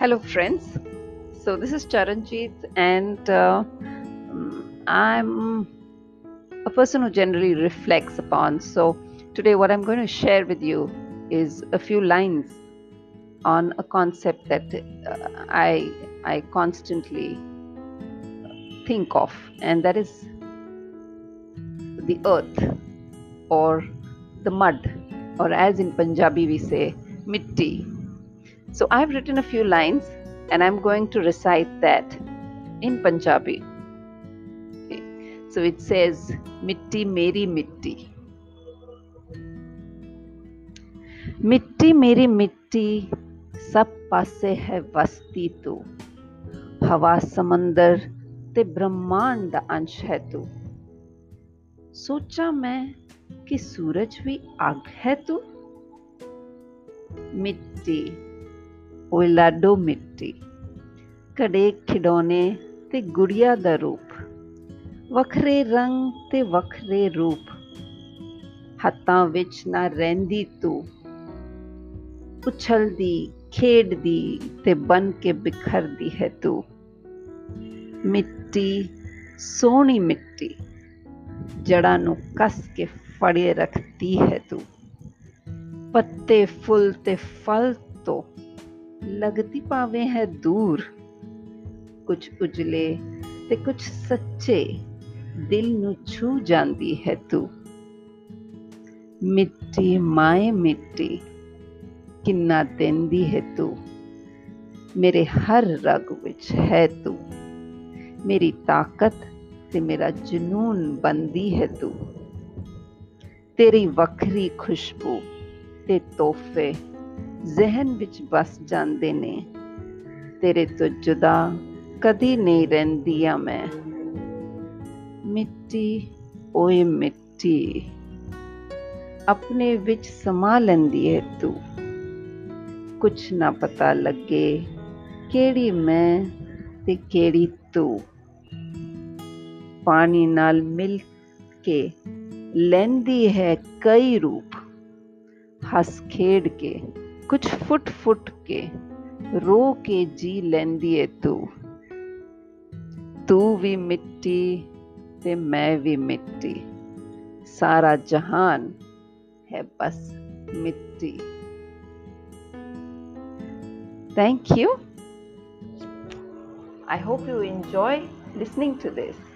Hello, friends. So, this is Charanjit, and uh, I'm a person who generally reflects upon. So, today, what I'm going to share with you is a few lines on a concept that uh, I I constantly think of, and that is the earth or the mud, or as in Punjabi we say, mitti so I've written a few lines and I'm going to recite that in Punjabi. Okay. So it says, Mitti Meri Mitti. ਮਿੱਟੀ ਮੇਰੀ ਮਿੱਟੀ ਸਭ ਪਾਸੇ ਹੈ ਵਸਤੀ ਤੂੰ ਹਵਾ ਸਮੁੰਦਰ ਤੇ ਬ੍ਰਹਮਾਂਡ ਦਾ ਅੰਸ਼ ਹੈ ਤੂੰ ਸੋਚਾਂ ਮੈਂ ਕਿ ਸੂਰਜ ਵੀ ਅੱਗ ਹੈ ਤੂੰ ਮਿੱਟੀ ਓਏ ਲਾਡੋ ਮਿੱਟੀ ਕੜੇ ਖਿਡੌਣੇ ਤੇ ਗੁੜੀਆ ਦਾ ਰੂਪ, ਵੱਖਰੇ ਰੰਗ ਤੇ ਵੱਖਰੇ ਰੂਪ, ਹੱਥਾਂ ਵਿੱਚ ਨਾ ਰਹਿੰਦੀ ਤੂੰ, ਉਛਲਦੀ, ਖੇਡਦੀ ਤੇ ਬਨ ਕੇ ਬਿਖਰਦੀ ਹੈ ਤੂੰ। ਮਿੱਟੀ, ਸੋਹਣੀ ਮਿੱਟੀ, ਜੜਾਂ ਨੂੰ ਕੱਸ ਕੇ ਫੜੇ ਰੱਖਦੀ ਹੈ ਤੂੰ। ਪੱਤੇ ਫੁੱਲ ਤੇ ਫਲ ਤੋਂ लगती पावे है दूर। कुछ उजले ते कुछ सच्चे, दिल नु छू जांदी है तू। मिट्टी, माए मिट्टी, किन्ना देंदी है तू। मेरे हर रग विच है तू। मेरी ताकत ते मेरा जुनून बंदी है तू। तेरी वखरी खुशबू ते तोहफे ਜ਼ਿਹਨ ਵਿੱਚ ਬਸ ਜਾਂਦੇ ਨੇ। ਤੇਰੇ ਤੋਂ ਜੁਦਾ ਕਦੀ ਨਹੀਂ ਰਹਿੰਦੀ ਆ ਮੈਂ। ਮਿੱਟੀ, ਓਏ ਮਿੱਟੀ, ਆਪਣੇ ਵਿੱਚ ਸਮਾ ਲੈਂਦੀ ਏ ਤੂੰ। ਕੁਛ ਨਾ ਪਤਾ ਲੱਗੇ ਕਿਹੜੀ ਮੈਂ ਤੇ ਕਿਹੜੀ ਤੂੰ। ਪਾਣੀ ਨਾਲ ਮਿਲ ਕੇ ਲੈਂਦੀ ਹੈ ਕਈ ਰੂਪ। ਹੱਸ ਖੇਡ ਕੇ कुछ फुट फुट के रो के जी लेंदी है तू। तू भी मिट्टी ते मैं भी मिट्टी। सारा जहान है बस मिट्टी। Thank you I hope you enjoy listening to this